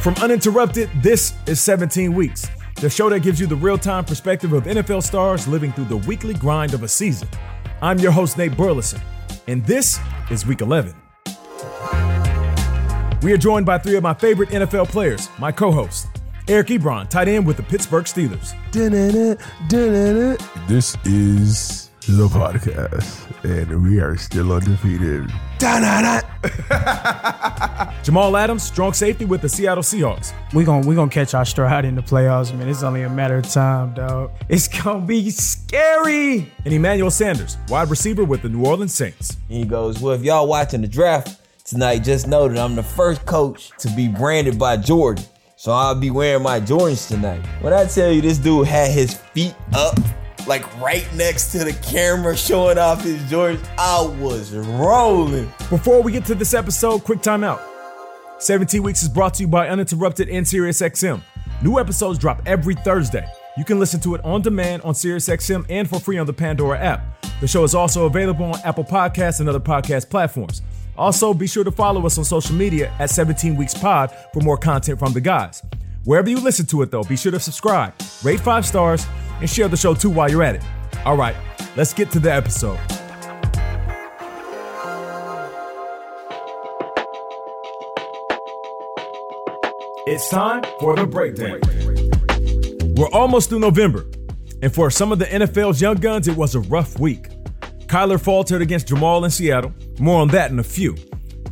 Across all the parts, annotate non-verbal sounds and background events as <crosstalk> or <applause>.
From Uninterrupted, this is 17 Weeks, the show that gives you the real time perspective of NFL stars living through the weekly grind of a season. I'm your host, Nate Burleson, and this is week 11. We are joined by three of my favorite NFL players, my co hosts. Eric Ebron, tight end with the Pittsburgh Steelers. This is the podcast, and we are still undefeated. <laughs> Jamal Adams, strong safety with the Seattle Seahawks. We gon' we gonna catch our stride in the playoffs, man. It's only a matter of time, dog. It's gonna be scary. And Emmanuel Sanders, wide receiver with the New Orleans Saints. He goes, Well, if y'all watching the draft tonight, just know that I'm the first coach to be branded by Jordan. So I'll be wearing my Jordans tonight. When I tell you this dude had his feet up, like right next to the camera, showing off his Jordans, I was rolling. Before we get to this episode, quick timeout. 17 Weeks is brought to you by Uninterrupted and SiriusXM. New episodes drop every Thursday. You can listen to it on demand on SiriusXM and for free on the Pandora app. The show is also available on Apple Podcasts and other podcast platforms. Also, be sure to follow us on social media at 17 Weeks Pod for more content from the guys. Wherever you listen to it, though, be sure to subscribe, rate five stars, and share the show too while you're at it. All right, let's get to the episode. It's time for the breakdown. We're almost through November, and for some of the NFL's young guns, it was a rough week. Kyler faltered against Jamal in Seattle. More on that in a few.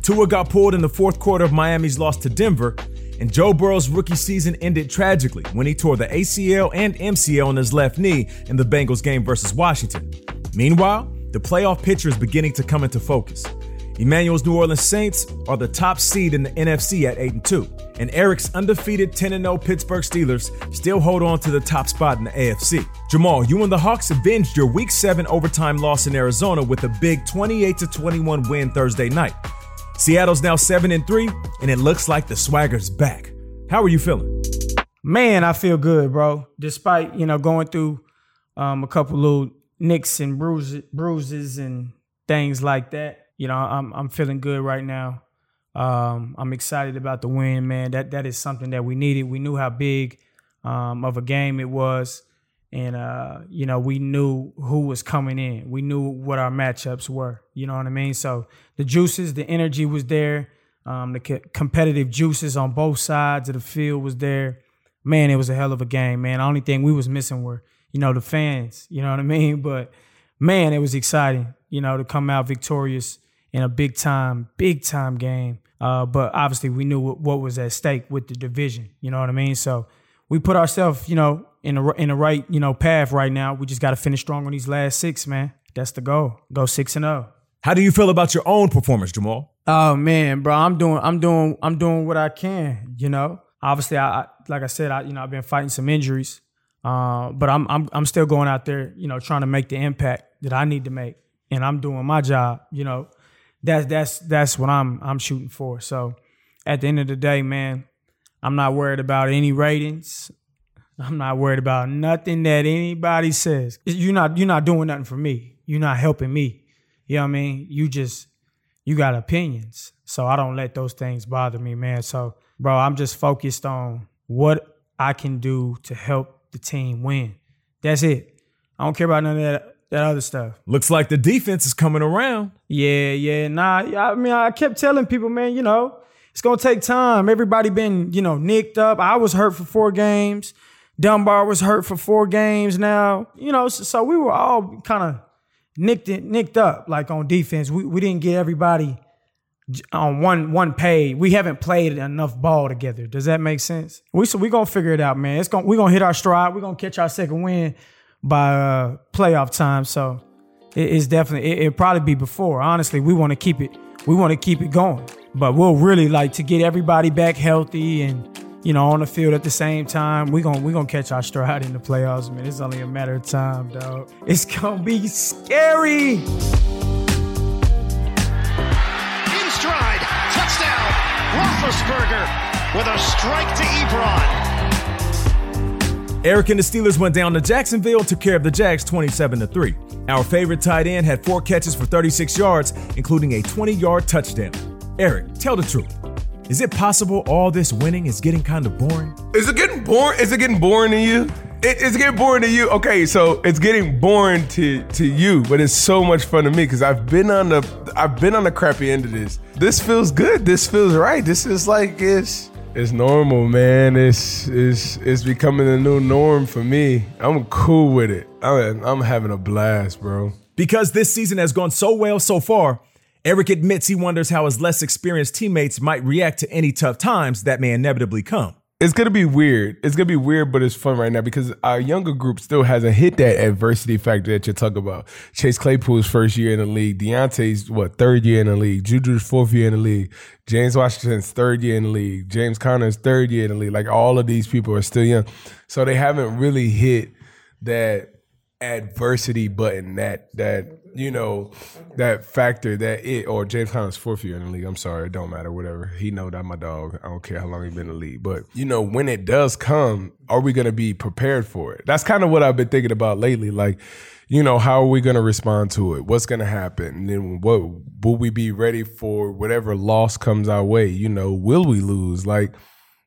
Tua got pulled in the fourth quarter of Miami's loss to Denver, and Joe Burrow's rookie season ended tragically when he tore the ACL and MCL on his left knee in the Bengals game versus Washington. Meanwhile, the playoff picture is beginning to come into focus. Emmanuel's New Orleans Saints are the top seed in the NFC at 8 2, and Eric's undefeated 10 0 Pittsburgh Steelers still hold on to the top spot in the AFC. Jamal, you and the Hawks avenged your Week 7 overtime loss in Arizona with a big 28 21 win Thursday night. Seattle's now 7 and 3, and it looks like the swagger's back. How are you feeling? Man, I feel good, bro. Despite, you know, going through um, a couple little nicks and bruises, bruises and things like that you know, I'm I'm feeling good right now. Um, I'm excited about the win, man. That that is something that we needed. We knew how big um, of a game it was, and uh, you know, we knew who was coming in. We knew what our matchups were. You know what I mean? So the juices, the energy was there. Um, the co- competitive juices on both sides of the field was there. Man, it was a hell of a game, man. The only thing we was missing were, you know, the fans. You know what I mean? <laughs> But man, it was exciting, you know, to come out victorious in a big time, big time game. Uh, but obviously, we knew what, what, was at stake with the division. You know what I mean? So we put ourselves, you know, in the in the right, you know, path right now. We just got to finish strong on these last six, man. That's the goal. Go six and zero. Oh. How do you feel about your own performance, Jamal? Oh man, bro, I'm doing, I'm doing, I'm doing what I can. You know, obviously, I, I like I said, I you know, I've been fighting some injuries, uh, but I'm I'm I'm still going out there, you know, trying to make the impact that I need to make, and I'm doing my job. You know, that's that's that's what I'm I'm shooting for. So at the end of the day, man, I'm not worried about any ratings. I'm not worried about nothing that anybody says. You're not you're not doing nothing for me. You're not helping me. You know what I mean? You just you got opinions. So I don't let those things bother me, man. So, bro, I'm just focused on what I can do to help the team win. That's it. I don't care about none of that that other stuff. Looks like the defense is coming around. Yeah, yeah. Nah, I mean, I kept telling people, man, you know, it's gonna take time. Everybody been, you know, nicked up. I was hurt for four games. Dunbar was hurt for four games now. You know, so, so we were all kind of nicked nicked up, like on defense. We we didn't get everybody on one one page. We haven't played enough ball together. Does that make sense? We so we gonna figure it out, man. It's gonna we gonna hit our stride. We're gonna catch our second win by uh, playoff time. So it, it's definitely it, will probably be before. Honestly, we want to keep it. We want to keep it going, but we'll really like to get everybody back healthy and you know on the field at the same time. We gonna we gonna catch our stride in the playoffs, man. It's only a matter of time, dog. It's gonna be scary. In stride, touchdown, Roethlisberger with a strike to Ebron. Eric and the Steelers went down to Jacksonville, took care of the Jags 27 3. Our favorite tight end had four catches for 36 yards, including a 20 yard touchdown. Eric, tell the truth. Is it possible all this winning is getting kind of boring? Is it getting boring? Is it getting boring to you? It, it's getting boring to you. Okay, so it's getting boring to to you, but it's so much fun to me because I've been on the I've been on the crappy end of this. This feels good. This feels right. This is like it's it's normal, man. It's it's it's becoming a new norm for me. I'm cool with it. I'm I'm having a blast, bro. Because this season has gone so well so far, Eric admits he wonders how his less experienced teammates might react to any tough times that may inevitably come. It's gonna be weird. It's gonna be weird, but it's fun right now because our younger group still hasn't hit that adversity factor that you're talking about. Chase Claypool's first year in the league, Diontae's what third year in the league, Juju's fourth year in the league, James Washington's third year in the league, James Conner's third year in the league. Like all of these people are still young, so they haven't really hit that adversity button that that you know that factor that it or James Conner's fourth year in the league. I'm sorry, it don't matter. Whatever he know that my dog. I don't care how long he been in the league, but you know when it does come, are we gonna be prepared for it? That's kind of what I've been thinking about lately. Like, you know, how are we gonna respond to it? What's gonna happen? And then what will we be ready for whatever loss comes our way? You know, will we lose? Like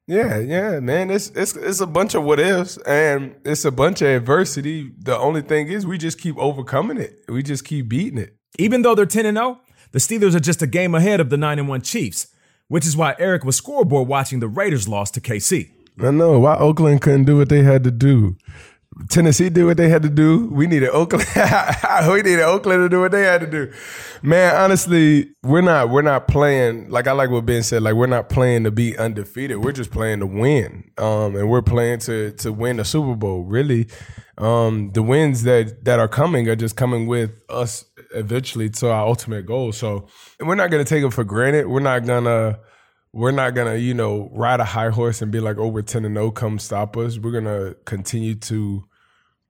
yeah, yeah, man. It's it's it's a bunch of what ifs and it's a bunch of adversity. The only thing is we just keep overcoming it. We just keep beating it. Even though they're 10 and 0, the Steelers are just a game ahead of the 9 and 1 Chiefs, which is why Eric was scoreboard watching the Raiders loss to KC. I know why Oakland couldn't do what they had to do. Tennessee did what they had to do. We needed Oakland. <laughs> we needed Oakland to do what they had to do. Man, honestly, we're not we're not playing like I like what Ben said. Like we're not playing to be undefeated. We're just playing to win. Um, and we're playing to to win the Super Bowl. Really, um, the wins that that are coming are just coming with us eventually to our ultimate goal. So we're not gonna take it for granted. We're not gonna we're not gonna, you know, ride a high horse and be like, oh, we're 10 and 0, come stop us. We're gonna continue to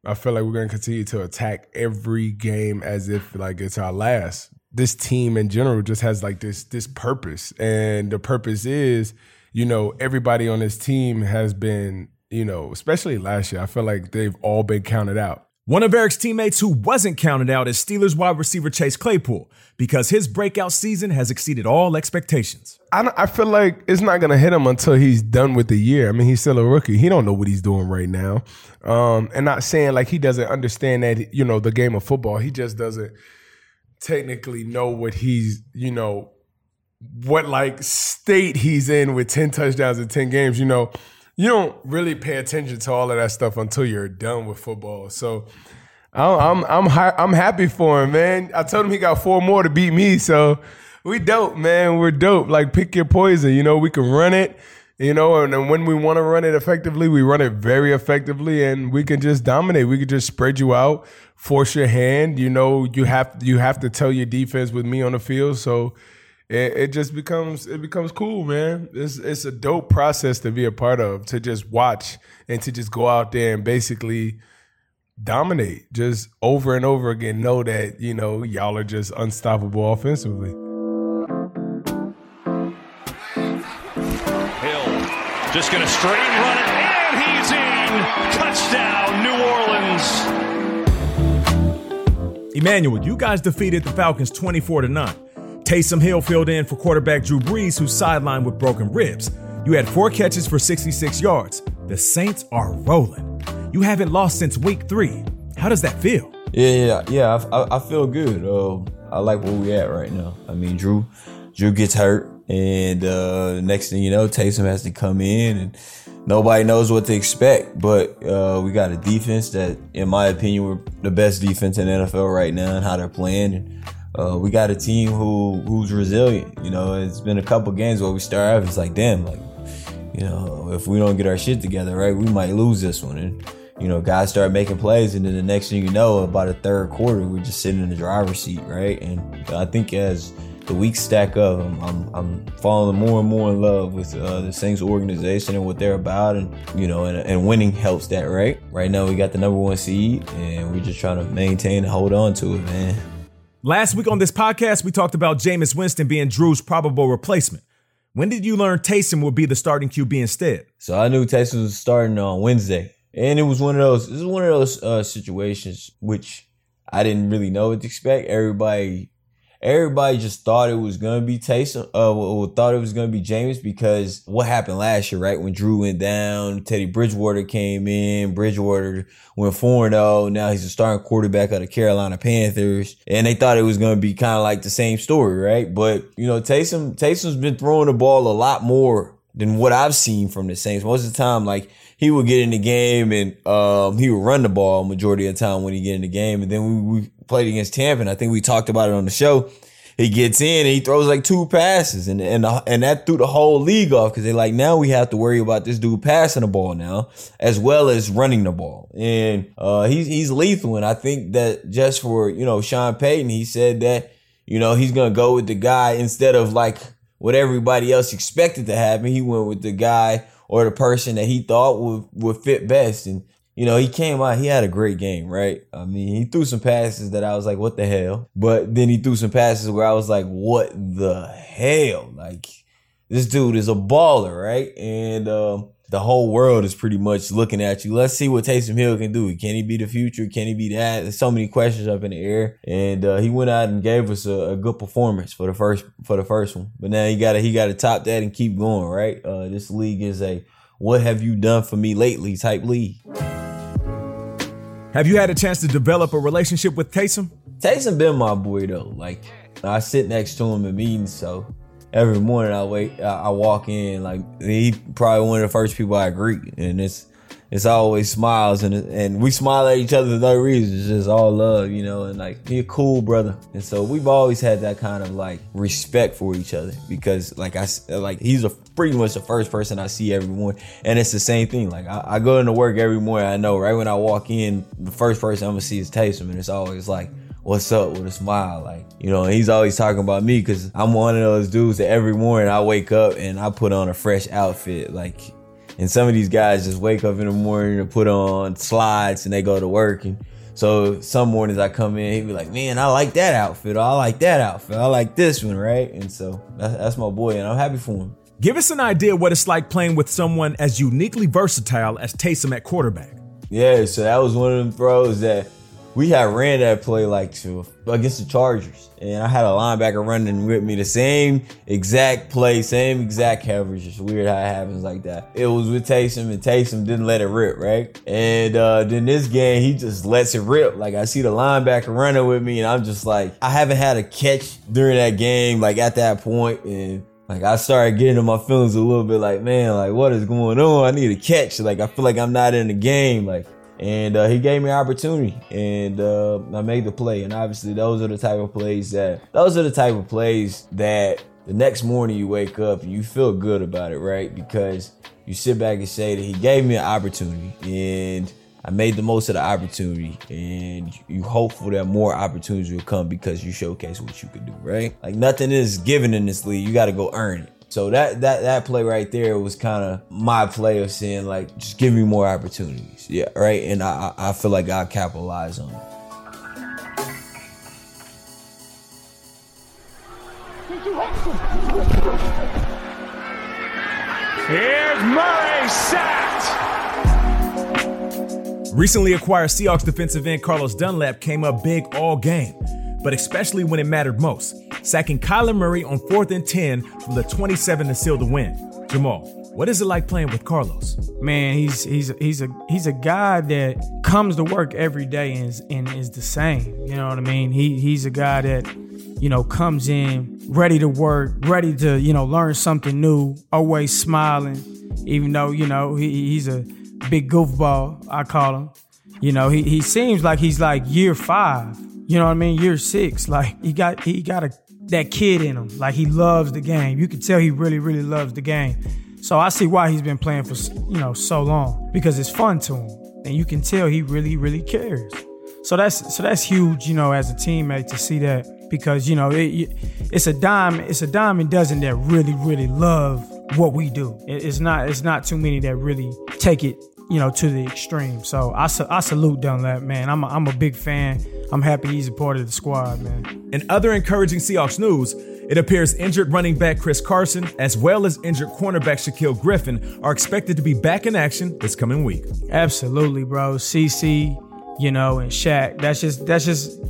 I feel like we're gonna continue to attack every game as if like it's our last. This team in general just has like this this purpose. And the purpose is, you know, everybody on this team has been, you know, especially last year, I feel like they've all been counted out. One of Eric's teammates who wasn't counted out is Steelers wide receiver Chase Claypool because his breakout season has exceeded all expectations. I, I feel like it's not going to hit him until he's done with the year. I mean, he's still a rookie. He don't know what he's doing right now. Um, and not saying like he doesn't understand that, you know, the game of football. He just doesn't technically know what he's, you know, what like state he's in with 10 touchdowns in 10 games, you know you don't really pay attention to all of that stuff until you're done with football. So I'm I'm I'm, I'm happy for him, man. I told him he got four more to beat me, so we dope, man. We're dope. Like pick your poison. You know, we can run it. You know, and then when we want to run it effectively, we run it very effectively, and we can just dominate. We can just spread you out, force your hand. You know, you have you have to tell your defense with me on the field. So it, it just becomes it becomes cool, man. It's it's a dope process to be a part of, to just watch and to just go out there and basically dominate just over and over again. Know that you know y'all are just unstoppable offensively. Hill just going to straight run it, and he's in. Touchdown, New Orleans. Emmanuel, you guys defeated the Falcons 24 to 9. Taysom Hill filled in for quarterback Drew Brees, who's sidelined with broken ribs. You had four catches for 66 yards. The Saints are rolling. You haven't lost since week three. How does that feel? Yeah, yeah, yeah. I, I feel good. Uh, I like where we're at right now. I mean, Drew, Drew gets hurt, and uh, next thing you know, Taysom has to come in, and nobody knows what to expect. But uh, we got a defense that, in my opinion, we're the best defense in the NFL right now, and how they're playing. And, uh, we got a team who who's resilient. You know, it's been a couple games where we start off, it's like, damn, like, you know, if we don't get our shit together, right, we might lose this one. And you know, guys start making plays, and then the next thing you know, about a third quarter, we're just sitting in the driver's seat, right? And I think as the weeks stack up, I'm, I'm, I'm falling more and more in love with uh, the Saints organization and what they're about, and you know, and, and winning helps that, right? Right now, we got the number one seed, and we're just trying to maintain and hold on to it, man. Last week on this podcast, we talked about Jameis Winston being Drew's probable replacement. When did you learn Taysom would be the starting QB instead? So I knew Taysom was starting on Wednesday, and it was one of those. This is one of those uh, situations which I didn't really know what to expect. Everybody, everybody just thought it was gonna be Taysom, uh, thought it was gonna be Jameis because what happened last year, right? When Drew went down, Teddy Bridgewater came in, Bridgewater went 4 0. Now he's a starting quarterback of the Carolina Panthers. And they thought it was gonna be kind of like the same story, right? But you know, Taysom Taysom's been throwing the ball a lot more than what I've seen from the Saints. Most of the time, like he would get in the game and um, he would run the ball majority of the time when he get in the game. And then we, we played against Tampa, and I think we talked about it on the show. He gets in and he throws like two passes, and and and that threw the whole league off because they like now we have to worry about this dude passing the ball now as well as running the ball, and uh, he's he's lethal. And I think that just for you know Sean Payton, he said that you know he's gonna go with the guy instead of like what everybody else expected to happen. He went with the guy or the person that he thought would would fit best, and you know, he came out, he had a great game, right? I mean, he threw some passes that I was like, what the hell? But then he threw some passes where I was like, what the hell? Like, this dude is a baller, right? And um, the whole world is pretty much looking at you. Let's see what Taysom Hill can do. Can he be the future? Can he be that? There's so many questions up in the air. And uh, he went out and gave us a, a, good performance for the first for the first one. But now he got to he got to top that and keep going, right? Uh, this league is a what have you done for me lately type league. Have you had a chance to develop a relationship with Taysom? Taysom been my boy though. Like I sit next to him in meetings, so every morning I wait, I, walk in. Like he probably one of the first people I greet, and it's it's always smiles and and we smile at each other for no reason. It's just all love, you know. And like he a cool brother, and so we've always had that kind of like respect for each other because like I like he's a pretty much the first person I see every morning, and it's the same thing. Like I, I go into work every morning, I know right when I walk in, the first person I'm gonna see is Taysom, and it's always like what's up with a smile. Like, you know, he's always talking about me because I'm one of those dudes that every morning I wake up and I put on a fresh outfit. Like, and some of these guys just wake up in the morning and put on slides and they go to work. And so some mornings I come in, he'd be like, man, I like that outfit. Or I like that outfit. I like this one, right? And so that's, that's my boy, and I'm happy for him. Give us an idea what it's like playing with someone as uniquely versatile as Taysom at quarterback. Yeah, so that was one of them throws that we had ran that play like to against the Chargers, and I had a linebacker running with me the same exact play, same exact coverage. It's weird how it happens like that. It was with Taysom, and Taysom didn't let it rip, right? And uh, then this game, he just lets it rip. Like I see the linebacker running with me, and I'm just like, I haven't had a catch during that game, like at that point, and like I started getting in my feelings a little bit like, man, like what is going on? I need a catch. Like I feel like I'm not in the game. Like and uh, he gave me an opportunity, and uh, I made the play. And obviously, those are the type of plays that those are the type of plays that the next morning you wake up and you feel good about it, right? Because you sit back and say that he gave me an opportunity, and I made the most of the opportunity, and you hopeful that more opportunities will come because you showcase what you could do, right? Like nothing is given in this league; you got to go earn it. So that that that play right there was kind of my play of saying like, just give me more opportunities, yeah, right. And I I feel like I capitalize on it. Here's Murray sacked. Recently acquired Seahawks defensive end Carlos Dunlap came up big all game, but especially when it mattered most sacking Kyler Murray on fourth and 10 from the 27 to seal the win. Jamal, what is it like playing with Carlos? Man, he's he's he's a he's a guy that comes to work every day and is, and is the same. You know what I mean? He he's a guy that you know comes in ready to work, ready to you know learn something new, always smiling. Even though you know he, he's a big goofball, I call him. You know he he seems like he's like year five. You know what I mean? Year six. Like he got he got a that kid in him. Like he loves the game. You can tell he really, really loves the game. So I see why he's been playing for you know so long because it's fun to him, and you can tell he really, really cares. So that's so that's huge, you know, as a teammate to see that because you know it, it's a dime, it's a diamond dozen that really, really love what we do. It's not it's not too many that really take it you know, to the extreme. So I, I salute Dunlap, man. I'm a, I'm a big fan. I'm happy he's a part of the squad, man. In other encouraging Seahawks news, it appears injured running back Chris Carson, as well as injured cornerback Shaquill Griffin, are expected to be back in action this coming week. Absolutely, bro. CC, you know, and Shaq. That's just that's just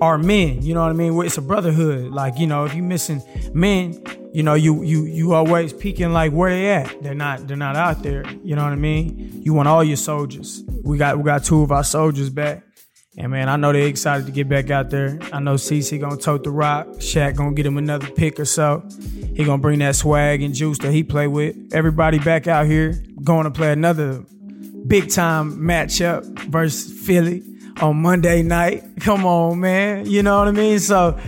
our men. You know what I mean? It's a brotherhood. Like you know, if you're missing men, you know, you you you always peeking like where they at. They're not they're not out there. You know what I mean? You want all your soldiers. We got we got two of our soldiers back. And man, I know they're excited to get back out there. I know CC gonna tote the rock. Shaq gonna get him another pick or so. He gonna bring that swag and juice that he play with. Everybody back out here going to play another big time matchup versus Philly on Monday night. Come on, man. You know what I mean? So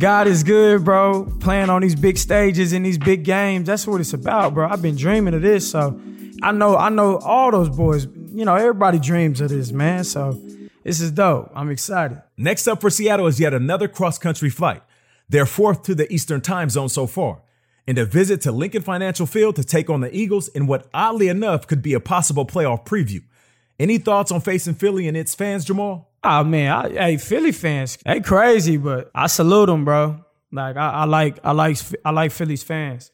God is good, bro. Playing on these big stages in these big games. That's what it's about, bro. I've been dreaming of this. So I know, I know all those boys, you know, everybody dreams of this, man. So this is dope. I'm excited. Next up for Seattle is yet another cross country flight. They're fourth to the Eastern time zone so far, and a visit to Lincoln Financial Field to take on the Eagles in what, oddly enough, could be a possible playoff preview. Any thoughts on facing Philly and its fans, Jamal? Oh man, I, hey Philly fans, they crazy, but I salute them, bro. Like I, I like, I like, I like Philly's fans.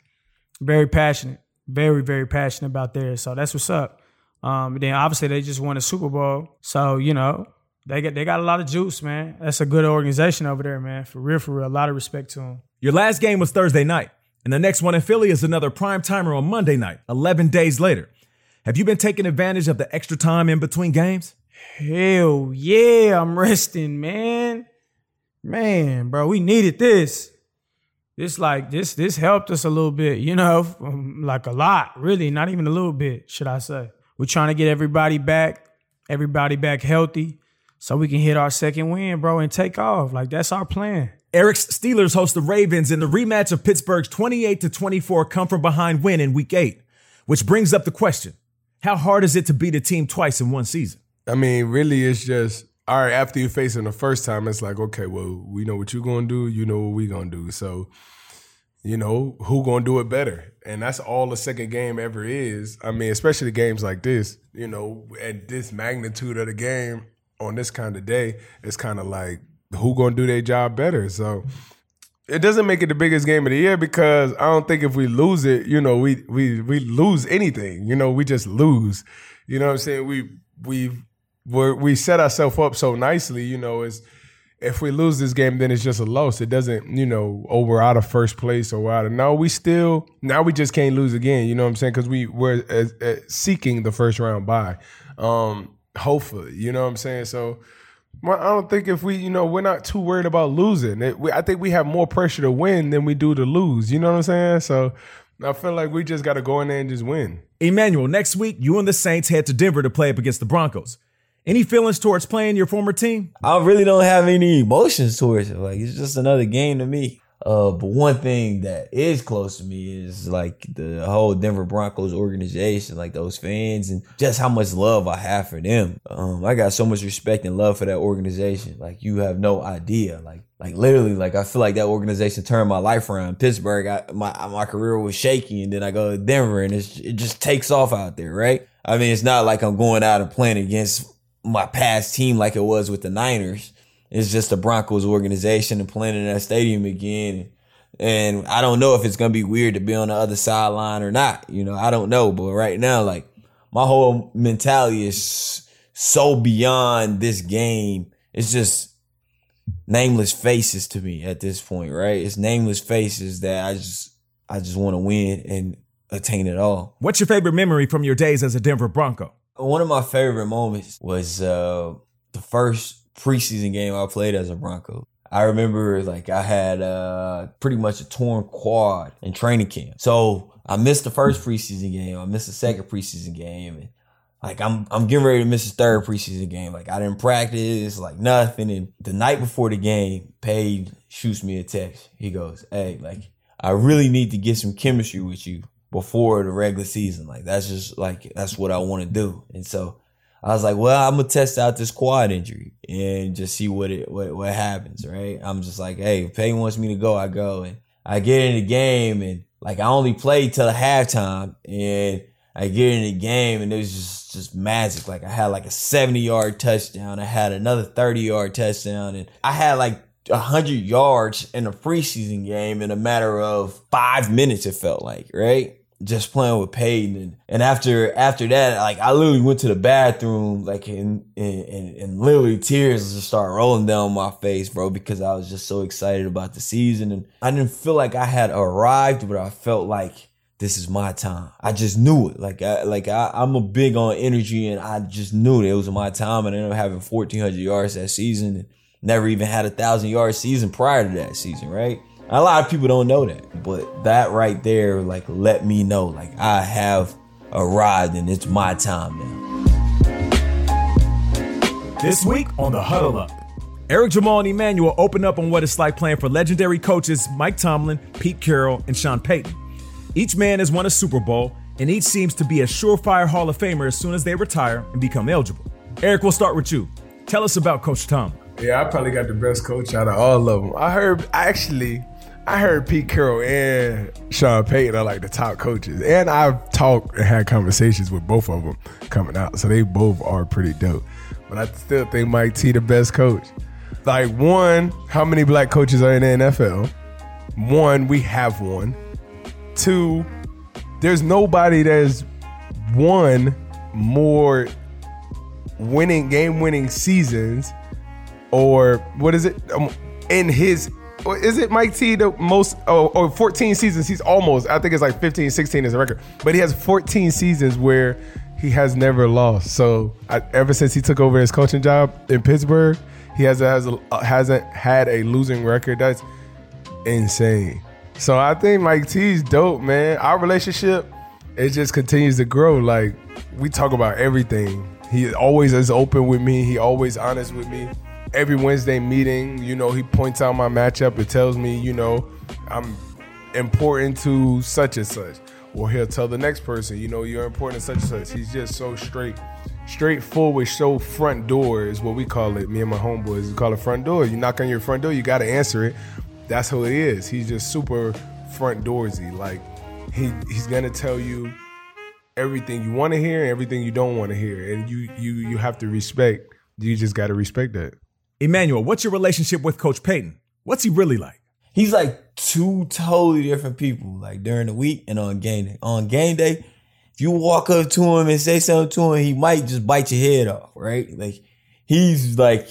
Very passionate, very, very passionate about theirs. So that's what's up. Um, then obviously they just won a Super Bowl, so you know they got they got a lot of juice, man. That's a good organization over there, man. For real, for real. A lot of respect to them. Your last game was Thursday night, and the next one in Philly is another prime timer on Monday night, 11 days later. Have you been taking advantage of the extra time in between games? Hell yeah, I'm resting, man. Man, bro, we needed this. This like this this helped us a little bit, you know, <laughs> um, like a lot, really, not even a little bit, should I say. We're trying to get everybody back, everybody back healthy so we can hit our second win, bro, and take off. Like that's our plan. Eric's Steelers host the Ravens in the rematch of Pittsburgh's 28 to 24 come from behind win in week 8, which brings up the question. How hard is it to beat a team twice in one season? I mean, really it's just all right, after you face them the first time, it's like, okay, well, we know what you're gonna do, you know what we gonna do. So, you know, who gonna do it better? And that's all the second game ever is. I mean, especially the games like this, you know, at this magnitude of the game, on this kind of day, it's kind of like who gonna do their job better. So it doesn't make it the biggest game of the year because I don't think if we lose it, you know, we we we lose anything. You know, we just lose. You know what I'm saying? We we we we set ourselves up so nicely. You know, is if we lose this game, then it's just a loss. It doesn't, you know, oh, we're out of first place or out of. No, we still now we just can't lose again. You know what I'm saying? Because we were uh, uh, seeking the first round bye. Um, Hopefully, you know what I'm saying. So, well, I don't think if we, you know, we're not too worried about losing. It, we, I think we have more pressure to win than we do to lose. You know what I'm saying? So, I feel like we just got to go in there and just win. Emmanuel, next week you and the Saints head to Denver to play up against the Broncos. Any feelings towards playing your former team? I really don't have any emotions towards it. Like it's just another game to me. Uh, but one thing that is close to me is like the whole Denver Broncos organization, like those fans and just how much love I have for them. Um, I got so much respect and love for that organization. Like you have no idea. Like, like literally, like I feel like that organization turned my life around. Pittsburgh, I, my my career was shaky, and then I go to Denver, and it just takes off out there, right? I mean, it's not like I'm going out and playing against my past team like it was with the Niners it's just the Broncos organization and playing in that stadium again. And I don't know if it's gonna be weird to be on the other sideline or not. You know, I don't know. But right now, like my whole mentality is so beyond this game. It's just nameless faces to me at this point, right? It's nameless faces that I just I just want to win and attain it all. What's your favorite memory from your days as a Denver Bronco? One of my favorite moments was uh, the first preseason game I played as a Bronco. I remember like I had uh pretty much a torn quad in training camp. So I missed the first preseason game. I missed the second preseason game. And like I'm I'm getting ready to miss the third preseason game. Like I didn't practice, like nothing. And the night before the game, Paige shoots me a text. He goes, Hey, like I really need to get some chemistry with you before the regular season. Like that's just like that's what I want to do. And so I was like, well, I'm gonna test out this quad injury and just see what it what, what happens, right? I'm just like, hey, if Peyton wants me to go, I go. And I get in the game and like I only played till halftime and I get in the game and it was just just magic. Like I had like a 70 yard touchdown. I had another 30 yard touchdown and I had like 100 yards in a preseason game in a matter of five minutes, it felt like, right? just playing with Peyton. And, and after after that, like I literally went to the bathroom, like and and, and literally tears just start rolling down my face, bro, because I was just so excited about the season. And I didn't feel like I had arrived, but I felt like this is my time. I just knew it. Like I like I, I'm a big on energy and I just knew that it was my time and I ended up having fourteen hundred yards that season never even had a thousand yard season prior to that season, right? A lot of people don't know that, but that right there, like, let me know, like, I have arrived and it's my time now. This week on the Huddle Up, Eric Jamal and Emmanuel open up on what it's like playing for legendary coaches Mike Tomlin, Pete Carroll, and Sean Payton. Each man has won a Super Bowl, and each seems to be a surefire Hall of Famer as soon as they retire and become eligible. Eric, we'll start with you. Tell us about Coach Tomlin. Yeah, I probably got the best coach out of all of them. I heard actually I heard Pete Carroll and Sean Payton are like the top coaches. And I've talked and had conversations with both of them coming out. So they both are pretty dope. But I still think Mike T the best coach. Like one, how many black coaches are in the NFL? One, we have one. Two, there's nobody that's won more winning game winning seasons or what is it um, in his is it Mike T the most oh, or 14 seasons he's almost I think it's like 15 16 is the record but he has 14 seasons where he has never lost. So I, ever since he took over his coaching job in Pittsburgh he has, has a, hasn't had a losing record. That's insane. So I think Mike T's dope man. Our relationship it just continues to grow. Like we talk about everything. He always is open with me. He always honest with me every Wednesday meeting, you know, he points out my matchup. It tells me, you know, I'm important to such and such. Or he'll tell the next person, you know, you're important to such and such. He's just so straight, straightforward, so front door is what we call it. Me and my homeboys we call it front door. You knock on your front door, you gotta answer it. That's who he is. He's just super front doorsy. Like he he's gonna tell you everything you want to hear and everything you don't want to hear, and you you you have to respect. You just got to respect that. Emmanuel, what's your relationship with Coach Payton? What's he really like? He's like two totally different people, like during the week and on game day. On game day, if you walk up to him and say something to him, he might just bite your head off, right? Like he's like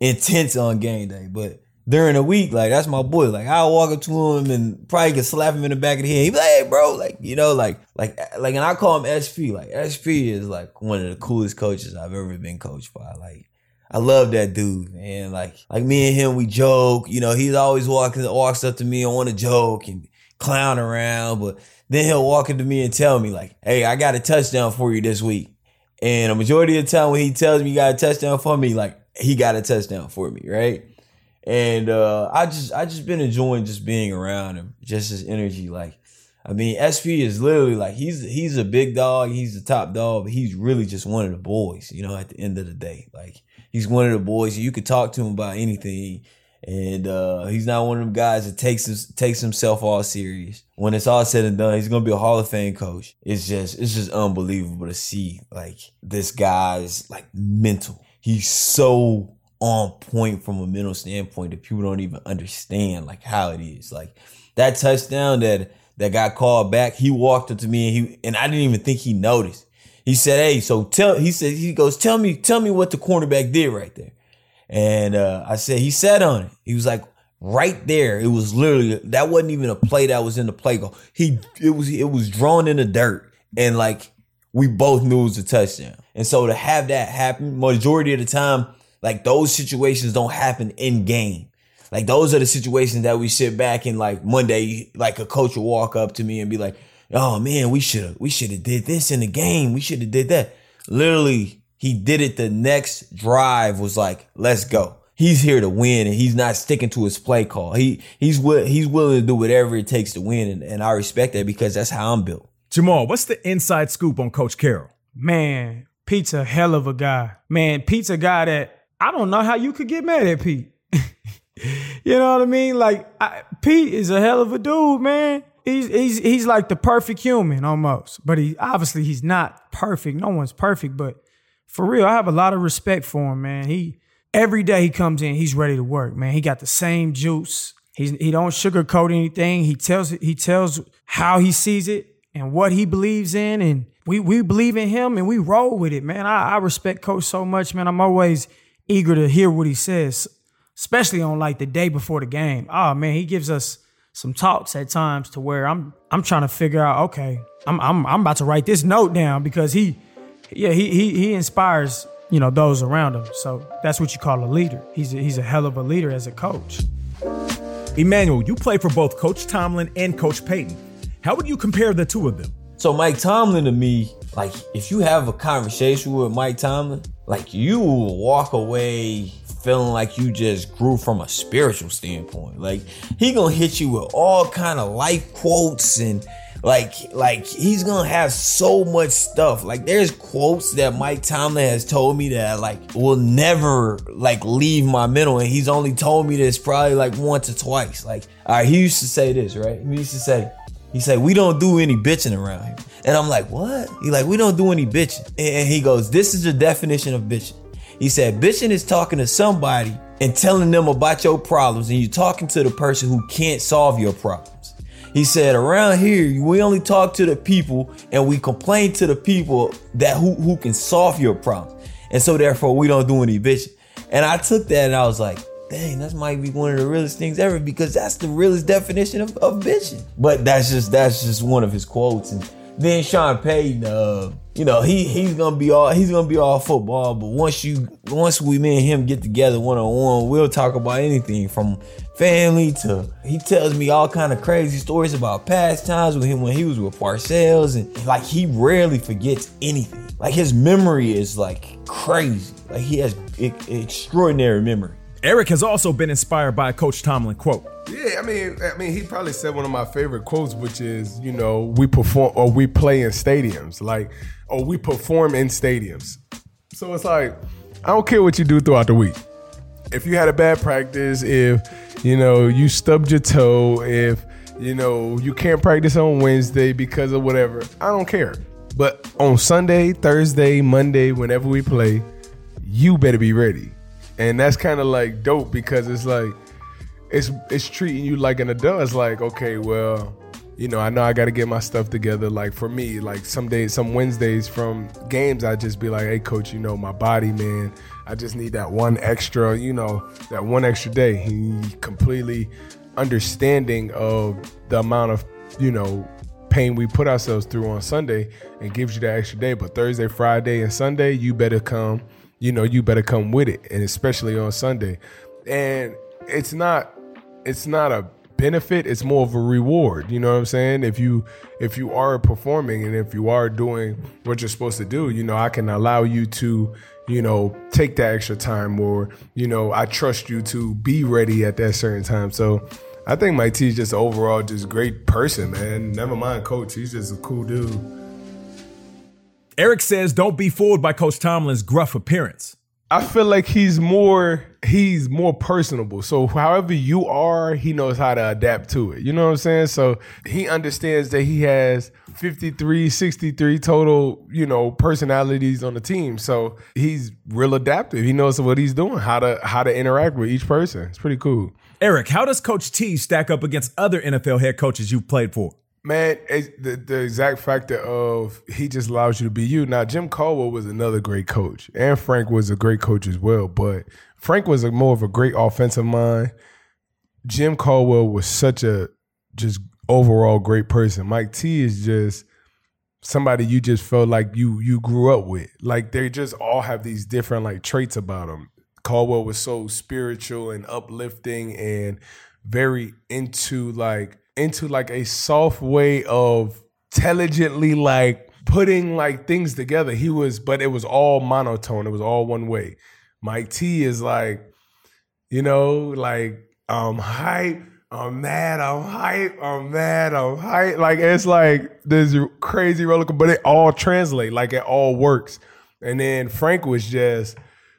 intense on game day, but during the week, like that's my boy. Like I'll walk up to him and probably can slap him in the back of the head. He be like, "Hey, bro," like you know, like like like, and I call him SP. Like SP is like one of the coolest coaches I've ever been coached by. Like I love that dude, And Like, like me and him, we joke. You know, he's always walking, walks up to me and want to joke and clown around, but then he'll walk into me and tell me like, "Hey, I got a touchdown for you this week." And a majority of the time when he tells me he got a touchdown for me, like he got a touchdown for me, right? And uh, I just I just been enjoying just being around him, just his energy. Like, I mean, SP is literally like he's he's a big dog, he's the top dog, but he's really just one of the boys, you know. At the end of the day, like he's one of the boys you could talk to him about anything. And uh, he's not one of them guys that takes takes himself all serious. When it's all said and done, he's gonna be a Hall of Fame coach. It's just it's just unbelievable to see like this guy's like mental. He's so on point from a mental standpoint that people don't even understand like how it is. Like that touchdown that that got called back, he walked up to me and he and I didn't even think he noticed. He said, "Hey, so tell." He said, "He goes, tell me, tell me what the cornerback did right there." And uh, I said, he sat on it. He was like, right there. It was literally that wasn't even a play that was in the play goal. He it was it was drawn in the dirt, and like we both knew it was a touchdown. And so to have that happen, majority of the time, like those situations don't happen in game. Like those are the situations that we sit back and like Monday, like a coach will walk up to me and be like, oh man, we should have we should have did this in the game. We should have did that. Literally, he did it the next drive was like, let's go. He's here to win and he's not sticking to his play call. He he's he's willing to do whatever it takes to win and, and I respect that because that's how I'm built. Jamal, what's the inside scoop on Coach Carroll? Man, Pete's a hell of a guy. Man, Pete's a guy that I don't know how you could get mad at Pete. <laughs> you know what I mean? Like I, Pete is a hell of a dude, man he's he's he's like the perfect human almost. But he obviously he's not perfect. No one's perfect, but for real, I have a lot of respect for him, man. He every day he comes in, he's ready to work, man. He got the same juice. He's he don't sugarcoat anything. He tells he tells how he sees it, and what he believes in, and we we believe in him and we roll with it, man. I, I respect Coach so much, man. I'm always eager to hear what he says, especially on like the day before the game. Oh man, he gives us some talks at times to where I'm I'm trying to figure out, okay, I'm I'm I'm about to write this note down because he yeah, he he he inspires, you know, those around him. So that's what you call a leader. He's a, he's a hell of a leader as a coach. Emmanuel, you play for both Coach Tomlin and Coach Payton. How would you compare the two of them? So Mike Tomlin to me, like if you have a conversation with Mike Tomlin, like you will walk away feeling like you just grew from a spiritual standpoint. Like he gonna hit you with all kind of life quotes and like like he's gonna have so much stuff. Like there's quotes that Mike Tomlin has told me that like will never like leave my mental, and he's only told me this probably like once or twice. Like all right, he used to say this right. He used to say. He said, we don't do any bitching around here. And I'm like, what? He like, we don't do any bitching. And he goes, this is the definition of bitching. He said, bitching is talking to somebody and telling them about your problems and you're talking to the person who can't solve your problems. He said, around here, we only talk to the people and we complain to the people that who, who can solve your problems. And so therefore we don't do any bitching. And I took that and I was like, dang, that might be one of the realest things ever because that's the realest definition of, of bitching. But that's just that's just one of his quotes. And then Sean Payton, uh, you know, he he's gonna be all he's gonna be all football. But once you once we me and him get together one on one, we'll talk about anything from family to he tells me all kind of crazy stories about past times with him when he was with Parcells and like he rarely forgets anything. Like his memory is like crazy. Like he has extraordinary memory. Eric has also been inspired by a Coach Tomlin quote. Yeah, I mean, I mean, he probably said one of my favorite quotes, which is, you know, we perform or we play in stadiums, like, or we perform in stadiums. So it's like, I don't care what you do throughout the week. If you had a bad practice, if you know you stubbed your toe, if you know you can't practice on Wednesday because of whatever, I don't care. But on Sunday, Thursday, Monday, whenever we play, you better be ready and that's kind of like dope because it's like it's it's treating you like an adult. It's like okay, well, you know, I know I got to get my stuff together. Like for me, like some days, some Wednesdays from games, I just be like, hey, coach, you know, my body, man, I just need that one extra, you know, that one extra day. He completely understanding of the amount of, you know, pain we put ourselves through on Sunday and gives you that extra day. But Thursday, Friday, and Sunday, you better come you know, you better come with it, and especially on Sunday. And it's not it's not a benefit, it's more of a reward. You know what I'm saying? If you if you are performing and if you are doing what you're supposed to do, you know, I can allow you to, you know, take that extra time or, you know, I trust you to be ready at that certain time. So I think Mike T is just overall just great person, man. Never mind coach. He's just a cool dude. Eric says don't be fooled by Coach Tomlin's gruff appearance. I feel like he's more he's more personable. So however you are, he knows how to adapt to it. You know what I'm saying? So he understands that he has 53, 63 total, you know, personalities on the team. So he's real adaptive. He knows what he's doing, how to how to interact with each person. It's pretty cool. Eric, how does Coach T stack up against other NFL head coaches you've played for? Man, the the exact factor of he just allows you to be you. Now, Jim Caldwell was another great coach, and Frank was a great coach as well. But Frank was a more of a great offensive mind. Jim Caldwell was such a just overall great person. Mike T is just somebody you just felt like you you grew up with. Like they just all have these different like traits about them. Caldwell was so spiritual and uplifting and very into like into like a soft way of intelligently like putting like things together. He was, but it was all monotone. It was all one way. Mike T is like, you know, like I'm hype, I'm mad, I'm hype, I'm mad, I'm hype. Like it's like this crazy roller but it all translate, like it all works. And then Frank was just,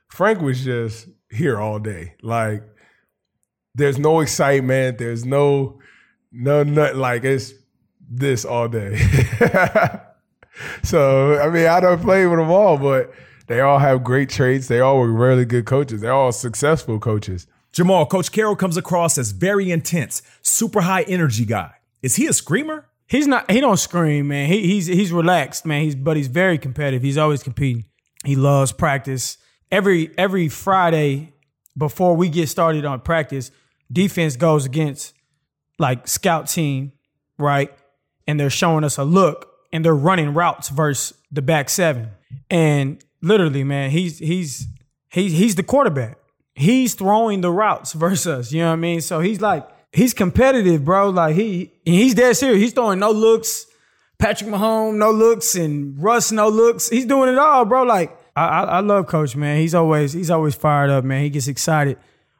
Frank was just here all day. Like there's no excitement, there's no no, not like it's this all day. <laughs> so I mean, I don't play with them all, but they all have great traits. They all were really good coaches. They're all successful coaches. Jamal, Coach Carroll comes across as very intense, super high energy guy. Is he a screamer? he's not he don't scream, man. He, he's he's relaxed, man. He's but he's very competitive. He's always competing. He loves practice. Every every Friday before we get started on practice, defense goes against like scout team, right? And they're showing us a look and they're running routes versus the back seven. And literally, man, he's he's he's he's the quarterback. He's throwing the routes versus us. You know what I mean? So he's like he's competitive, bro. Like he he's dead serious. He's throwing no looks. Patrick Mahomes, no looks, and Russ, no looks. He's doing it all, bro. Like I, I, I love Coach, man. He's always he's always fired up, man. He gets excited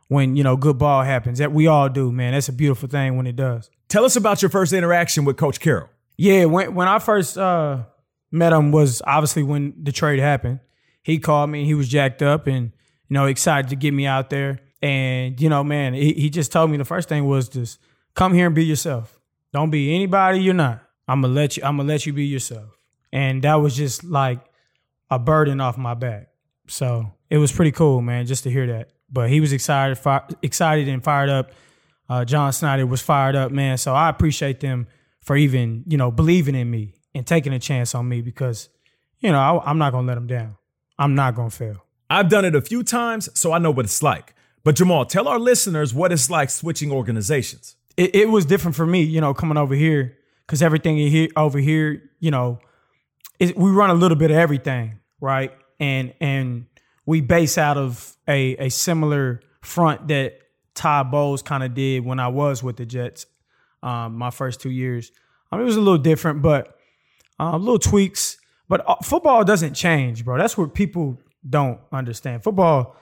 when you know good ball happens. That we all do, man. That's a beautiful thing when it does. Tell us about your first interaction with Coach Carroll. Yeah, when when I first uh, met him was obviously when the trade happened. He called me. He was jacked up and you know excited to get me out there. And you know, man, he, he just told me the first thing was just come here and be yourself. Don't be anybody you're not. I'm gonna let you. I'm gonna let you be yourself. And that was just like a burden off my back. So it was pretty cool, man, just to hear that. But he was excited, fi- excited and fired up. Uh, John Schneider was fired up, man. So I appreciate them for even you know believing in me and taking a chance on me because you know I, I'm not gonna let them down. I'm not gonna fail. I've done it a few times, so I know what it's like. But Jamal, tell our listeners what it's like switching organizations. It, it was different for me, you know, coming over here because everything here over here, you know, it, we run a little bit of everything, right? And and we base out of a a similar front that Todd Bowles kind of did when I was with the Jets, um, my first two years. I mean, it was a little different, but uh, little tweaks. But uh, football doesn't change, bro. That's what people don't understand. Football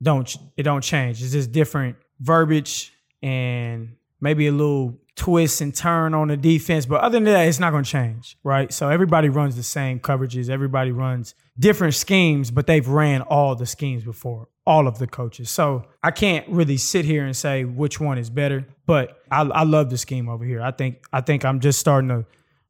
don't it don't change. It's just different verbiage and maybe a little twist and turn on the defense. But other than that, it's not going to change, right? So everybody runs the same coverages. Everybody runs different schemes, but they've ran all the schemes before, all of the coaches. So I can't really sit here and say which one is better. But I, I love the scheme over here. I think I think I'm just starting to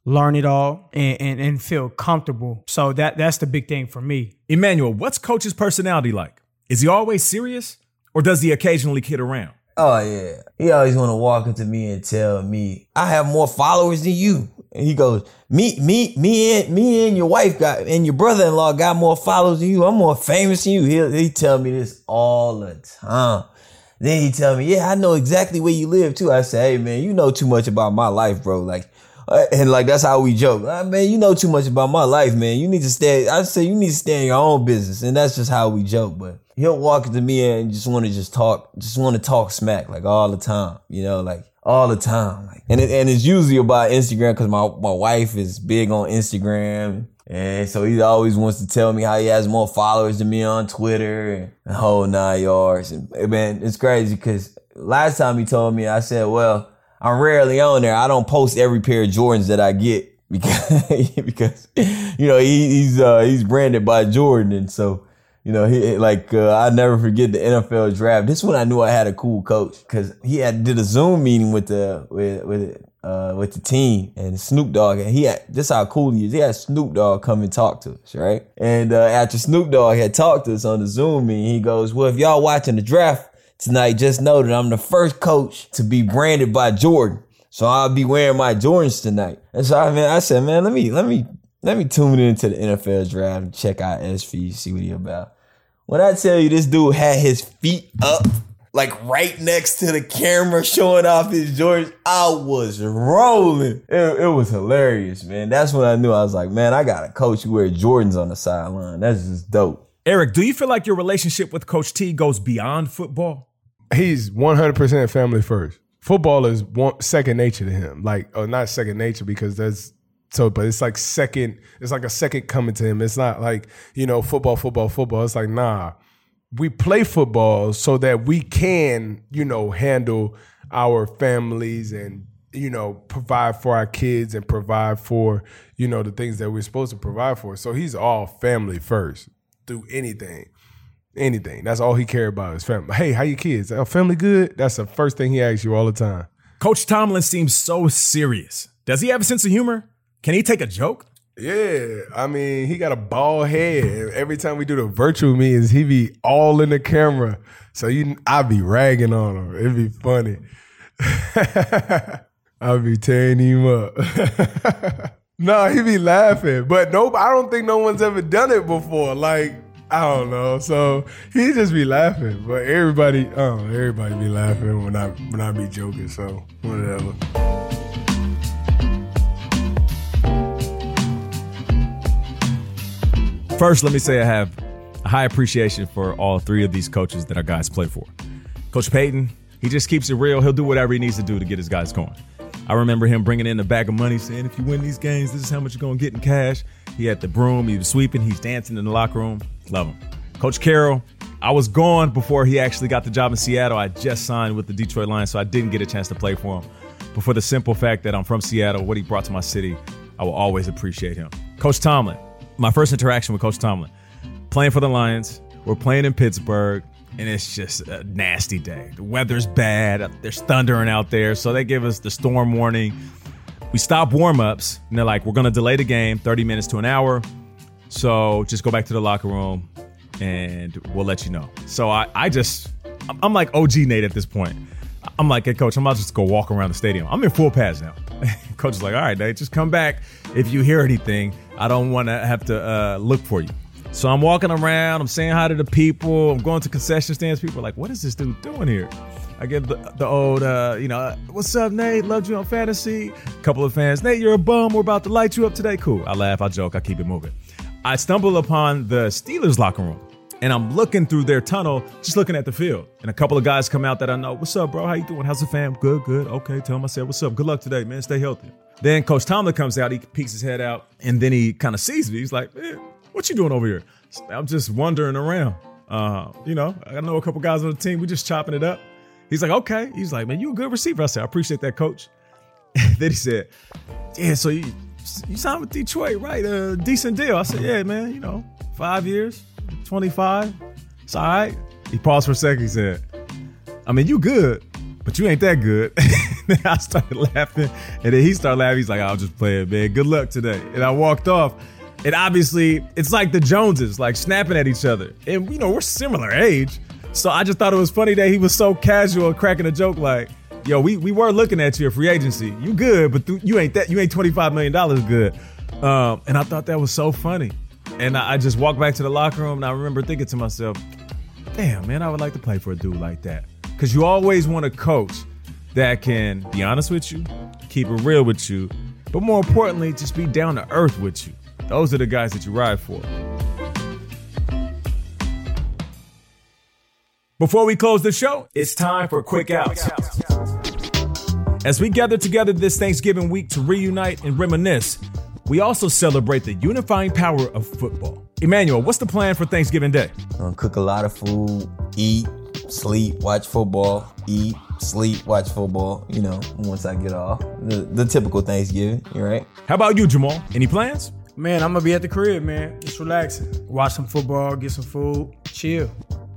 learn it all and, and, and feel comfortable. So that that's the big thing for me. Emmanuel, what's Coach's personality like? Is he always serious, or does he occasionally kid around? Oh yeah. He always want to walk up to me and tell me, I have more followers than you. And he goes, me, me, me and me and your wife got and your brother-in-law got more followers than you. I'm more famous than you. He he tell me this all the time. Then he tell me, yeah, I know exactly where you live too. I say, hey man, you know too much about my life, bro. Like, and like that's how we joke. Ah, man, you know too much about my life, man. You need to stay. I say you need to stay in your own business, and that's just how we joke. But he'll walk into me and just want to just talk, just want to talk smack like all the time, you know, like all the time. Like, and it, and it's usually about Instagram because my my wife is big on Instagram. And so he always wants to tell me how he has more followers than me on Twitter and whole nine yards. And man, it's crazy because last time he told me, I said, well, I'm rarely on there. I don't post every pair of Jordans that I get because, <laughs> because, you know, he, he's, uh, he's branded by Jordan. And so, you know, he like uh, I never forget the NFL draft. This one I knew I had a cool coach because he had did a Zoom meeting with the with with uh, with the team and Snoop Dogg. And he had this how cool he is. He had Snoop Dogg come and talk to us, right? And uh, after Snoop Dogg had talked to us on the Zoom meeting, he goes, "Well, if y'all watching the draft tonight, just know that I'm the first coach to be branded by Jordan." So I'll be wearing my Jordans tonight. And so I mean, I said, man, let me let me let me tune into the NFL draft and check out SV, see what he about. When I tell you this dude had his feet up, like right next to the camera, showing off his Jordans, I was rolling. It, it was hilarious, man. That's when I knew I was like, man, I got a coach who Jordans on the sideline. That's just dope. Eric, do you feel like your relationship with Coach T goes beyond football? He's 100% family first. Football is one, second nature to him. Like, or not second nature because that's so, but it's like second, it's like a second coming to him. It's not like, you know, football, football, football. It's like, nah, we play football so that we can, you know, handle our families and, you know, provide for our kids and provide for, you know, the things that we're supposed to provide for. So he's all family first through anything. Anything. That's all he cared about is family. Hey, how your kids? Are family good? That's the first thing he asks you all the time. Coach Tomlin seems so serious. Does he have a sense of humor? Can he take a joke? Yeah, I mean, he got a bald head. Every time we do the virtual meetings, he be all in the camera. So you, I be ragging on him. It'd be funny. <laughs> I'll be tearing him up. <laughs> no, he be laughing, but nope. I don't think no one's ever done it before. Like I don't know. So he just be laughing, but everybody, oh, everybody be laughing when I when I be joking. So whatever. First, let me say I have a high appreciation for all three of these coaches that our guys play for. Coach Payton, he just keeps it real. He'll do whatever he needs to do to get his guys going. I remember him bringing in a bag of money saying, if you win these games, this is how much you're going to get in cash. He had the broom, he was sweeping, he's dancing in the locker room. Love him. Coach Carroll, I was gone before he actually got the job in Seattle. I just signed with the Detroit Lions, so I didn't get a chance to play for him. But for the simple fact that I'm from Seattle, what he brought to my city, I will always appreciate him. Coach Tomlin, my first interaction with Coach Tomlin, playing for the Lions. We're playing in Pittsburgh, and it's just a nasty day. The weather's bad. There's thundering out there, so they give us the storm warning. We stop warm ups, and they're like, "We're going to delay the game 30 minutes to an hour, so just go back to the locker room, and we'll let you know." So I, I just, I'm like OG Nate at this point. I'm like, "Hey, coach, I'm about to just go walk around the stadium. I'm in full pads now." <laughs> coach is like, "All right, Nate, just come back if you hear anything." I don't want to have to uh, look for you. So I'm walking around, I'm saying hi to the people, I'm going to concession stands. People are like, what is this dude doing here? I get the, the old, uh, you know, what's up, Nate? Loved you on fantasy. A couple of fans, Nate, you're a bum. We're about to light you up today. Cool. I laugh, I joke, I keep it moving. I stumble upon the Steelers locker room and I'm looking through their tunnel, just looking at the field. And a couple of guys come out that I know. What's up, bro? How you doing? How's the fam? Good, good. Okay, tell them I said, what's up? Good luck today, man. Stay healthy. Then Coach Tomlin comes out, he peeks his head out, and then he kind of sees me. He's like, man, what you doing over here? I'm just wandering around. Uh, you know, I know a couple guys on the team. We just chopping it up. He's like, okay. He's like, man, you a good receiver. I said, I appreciate that, coach. <laughs> then he said, yeah, so you you signed with Detroit, right? A decent deal. I said, yeah, man, you know, five years, 25. It's all right. He paused for a second. He said, I mean, you good, but you ain't that good. <laughs> then I started laughing. And then he started laughing. He's like, I'll just play it, man. Good luck today. And I walked off. And obviously, it's like the Joneses, like snapping at each other. And, you know, we're similar age. So I just thought it was funny that he was so casual, cracking a joke like, yo, we, we were looking at you at free agency. You good, but th- you ain't that, you ain't $25 million good. Um, and I thought that was so funny. And I, I just walked back to the locker room and I remember thinking to myself, damn, man, I would like to play for a dude like that. Because you always want a coach that can be honest with you, keep it real with you, but more importantly, just be down to earth with you. Those are the guys that you ride for. Before we close the show, it's time for quick outs. As we gather together this Thanksgiving week to reunite and reminisce, we also celebrate the unifying power of football. Emmanuel, what's the plan for Thanksgiving Day? Gonna cook a lot of food, eat, sleep, watch football, eat, sleep, watch football. You know, once I get off the, the typical Thanksgiving, you're right? How about you, Jamal? Any plans? Man, I'm gonna be at the crib, man. Just relaxing. Watch some football, get some food, chill.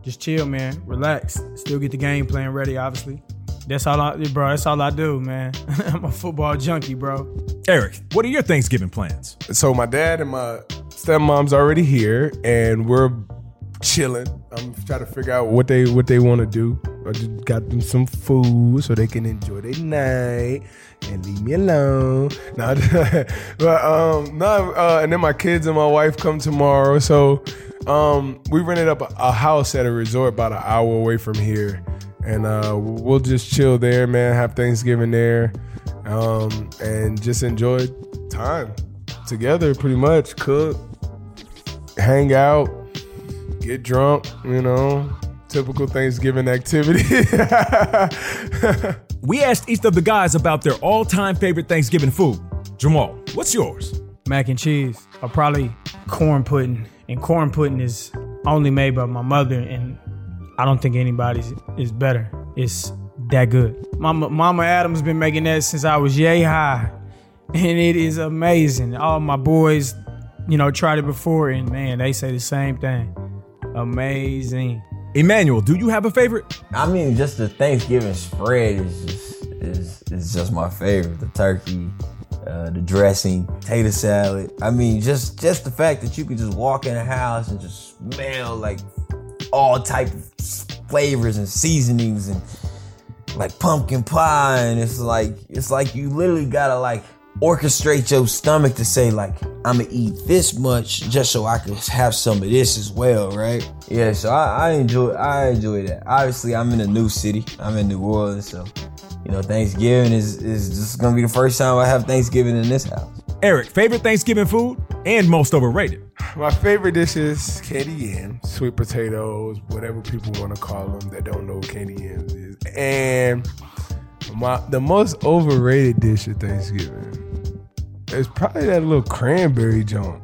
Just chill, man. Relax. Still get the game plan ready, obviously. That's all I, bro. That's all I do, man. <laughs> I'm a football junkie, bro. Eric, what are your Thanksgiving plans? So my dad and my stepmom's already here, and we're chilling. I'm trying to figure out what they what they want to do. I just got them some food so they can enjoy their night and leave me alone. <laughs> No, but um, no. Uh, and then my kids and my wife come tomorrow. So um, we rented up a, a house at a resort about an hour away from here, and uh, we'll just chill there, man. Have Thanksgiving there, um, and just enjoy time together. Pretty much cook, hang out, get drunk. You know, typical Thanksgiving activity. <laughs> We asked each of the guys about their all time favorite Thanksgiving food. Jamal, what's yours? Mac and cheese, or probably corn pudding. And corn pudding is only made by my mother, and I don't think anybody's is better. It's that good. Mama, Mama Adams been making that since I was yay high, and it is amazing. All my boys, you know, tried it before, and man, they say the same thing. Amazing. Emmanuel, do you have a favorite? I mean, just the Thanksgiving spread is just is is just my favorite. The turkey, uh, the dressing, potato salad. I mean, just just the fact that you can just walk in a house and just smell like all type of flavors and seasonings and like pumpkin pie, and it's like it's like you literally gotta like orchestrate your stomach to say like I'm gonna eat this much just so I can have some of this as well, right? Yeah, so I, I enjoy I enjoy that. Obviously, I'm in a new city. I'm in New Orleans, so you know Thanksgiving is is just gonna be the first time I have Thanksgiving in this house. Eric, favorite Thanksgiving food and most overrated. My favorite dish is candy yams, sweet potatoes, whatever people want to call them that don't know what candy yams is. And my the most overrated dish of Thanksgiving is probably that little cranberry joint.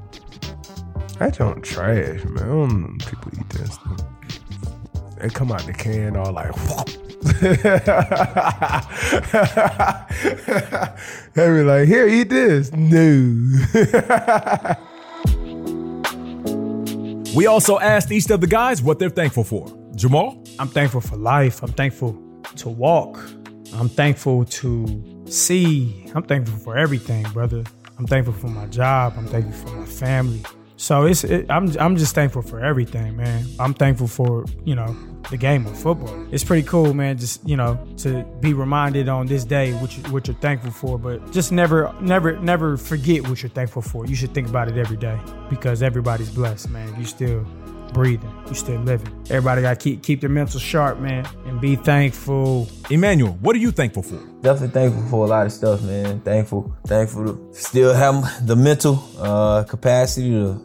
That joint trash, man. I don't know people eat that stuff. They come out the can all like <laughs> they be like, here, eat this. No. <laughs> We also asked each of the guys what they're thankful for. Jamal? I'm thankful for life. I'm thankful to walk. I'm thankful to see. I'm thankful for everything, brother. I'm thankful for my job. I'm thankful for my family. So it's it, I'm I'm just thankful for everything, man. I'm thankful for you know the game of football. It's pretty cool, man. Just you know to be reminded on this day what you, what you're thankful for, but just never never never forget what you're thankful for. You should think about it every day because everybody's blessed, man. You still breathing, you still living. Everybody got to keep keep their mental sharp, man, and be thankful. Emmanuel, what are you thankful for? Definitely thankful for a lot of stuff, man. Thankful, thankful to still have the mental uh, capacity to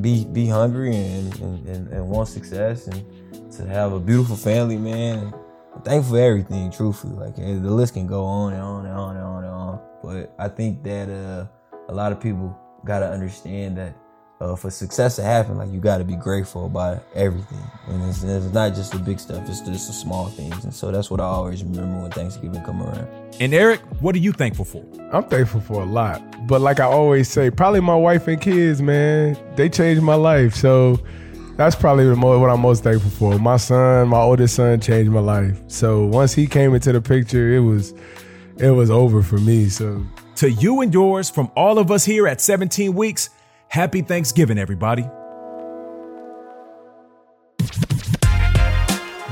be be hungry and, and, and, and want success and to have a beautiful family, man. I'm thankful for everything, truthfully. Like the list can go on and on and on and on and on. But I think that uh, a lot of people gotta understand that uh, for success to happen, like you gotta be grateful about everything. And it's, it's not just the big stuff; it's just the small things. And so that's what I always remember when Thanksgiving come around. And Eric, what are you thankful for? I'm thankful for a lot. But like I always say, probably my wife and kids, man, they changed my life. So that's probably the most, what I'm most thankful for. My son, my oldest son, changed my life. So once he came into the picture, it was it was over for me. So To you and yours, from all of us here at 17 Weeks, happy Thanksgiving, everybody.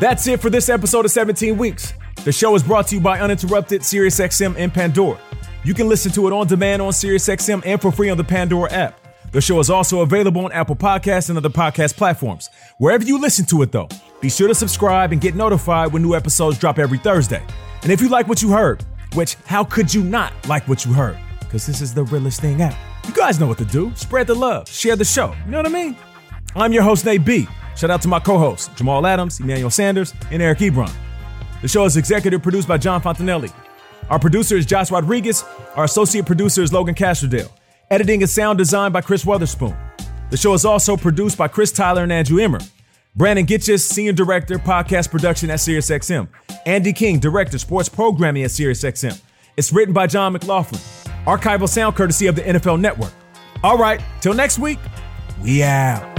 That's it for this episode of 17 Weeks. The show is brought to you by Uninterrupted, SiriusXM, and Pandora. You can listen to it on demand on SiriusXM and for free on the Pandora app. The show is also available on Apple Podcasts and other podcast platforms. Wherever you listen to it, though, be sure to subscribe and get notified when new episodes drop every Thursday. And if you like what you heard, which how could you not like what you heard? Because this is the realest thing out. You guys know what to do. Spread the love, share the show. You know what I mean? I'm your host, Nate B. Shout out to my co hosts, Jamal Adams, Emmanuel Sanders, and Eric Ebron. The show is executive produced by John Fontanelli. Our producer is Josh Rodriguez. Our associate producer is Logan Castrodale. Editing and sound design by Chris Weatherspoon. The show is also produced by Chris Tyler and Andrew Emmer. Brandon Gitchis, Senior Director, Podcast Production at SiriusXM. Andy King, Director, Sports Programming at SiriusXM. It's written by John McLaughlin. Archival sound courtesy of the NFL Network. All right, till next week, we out.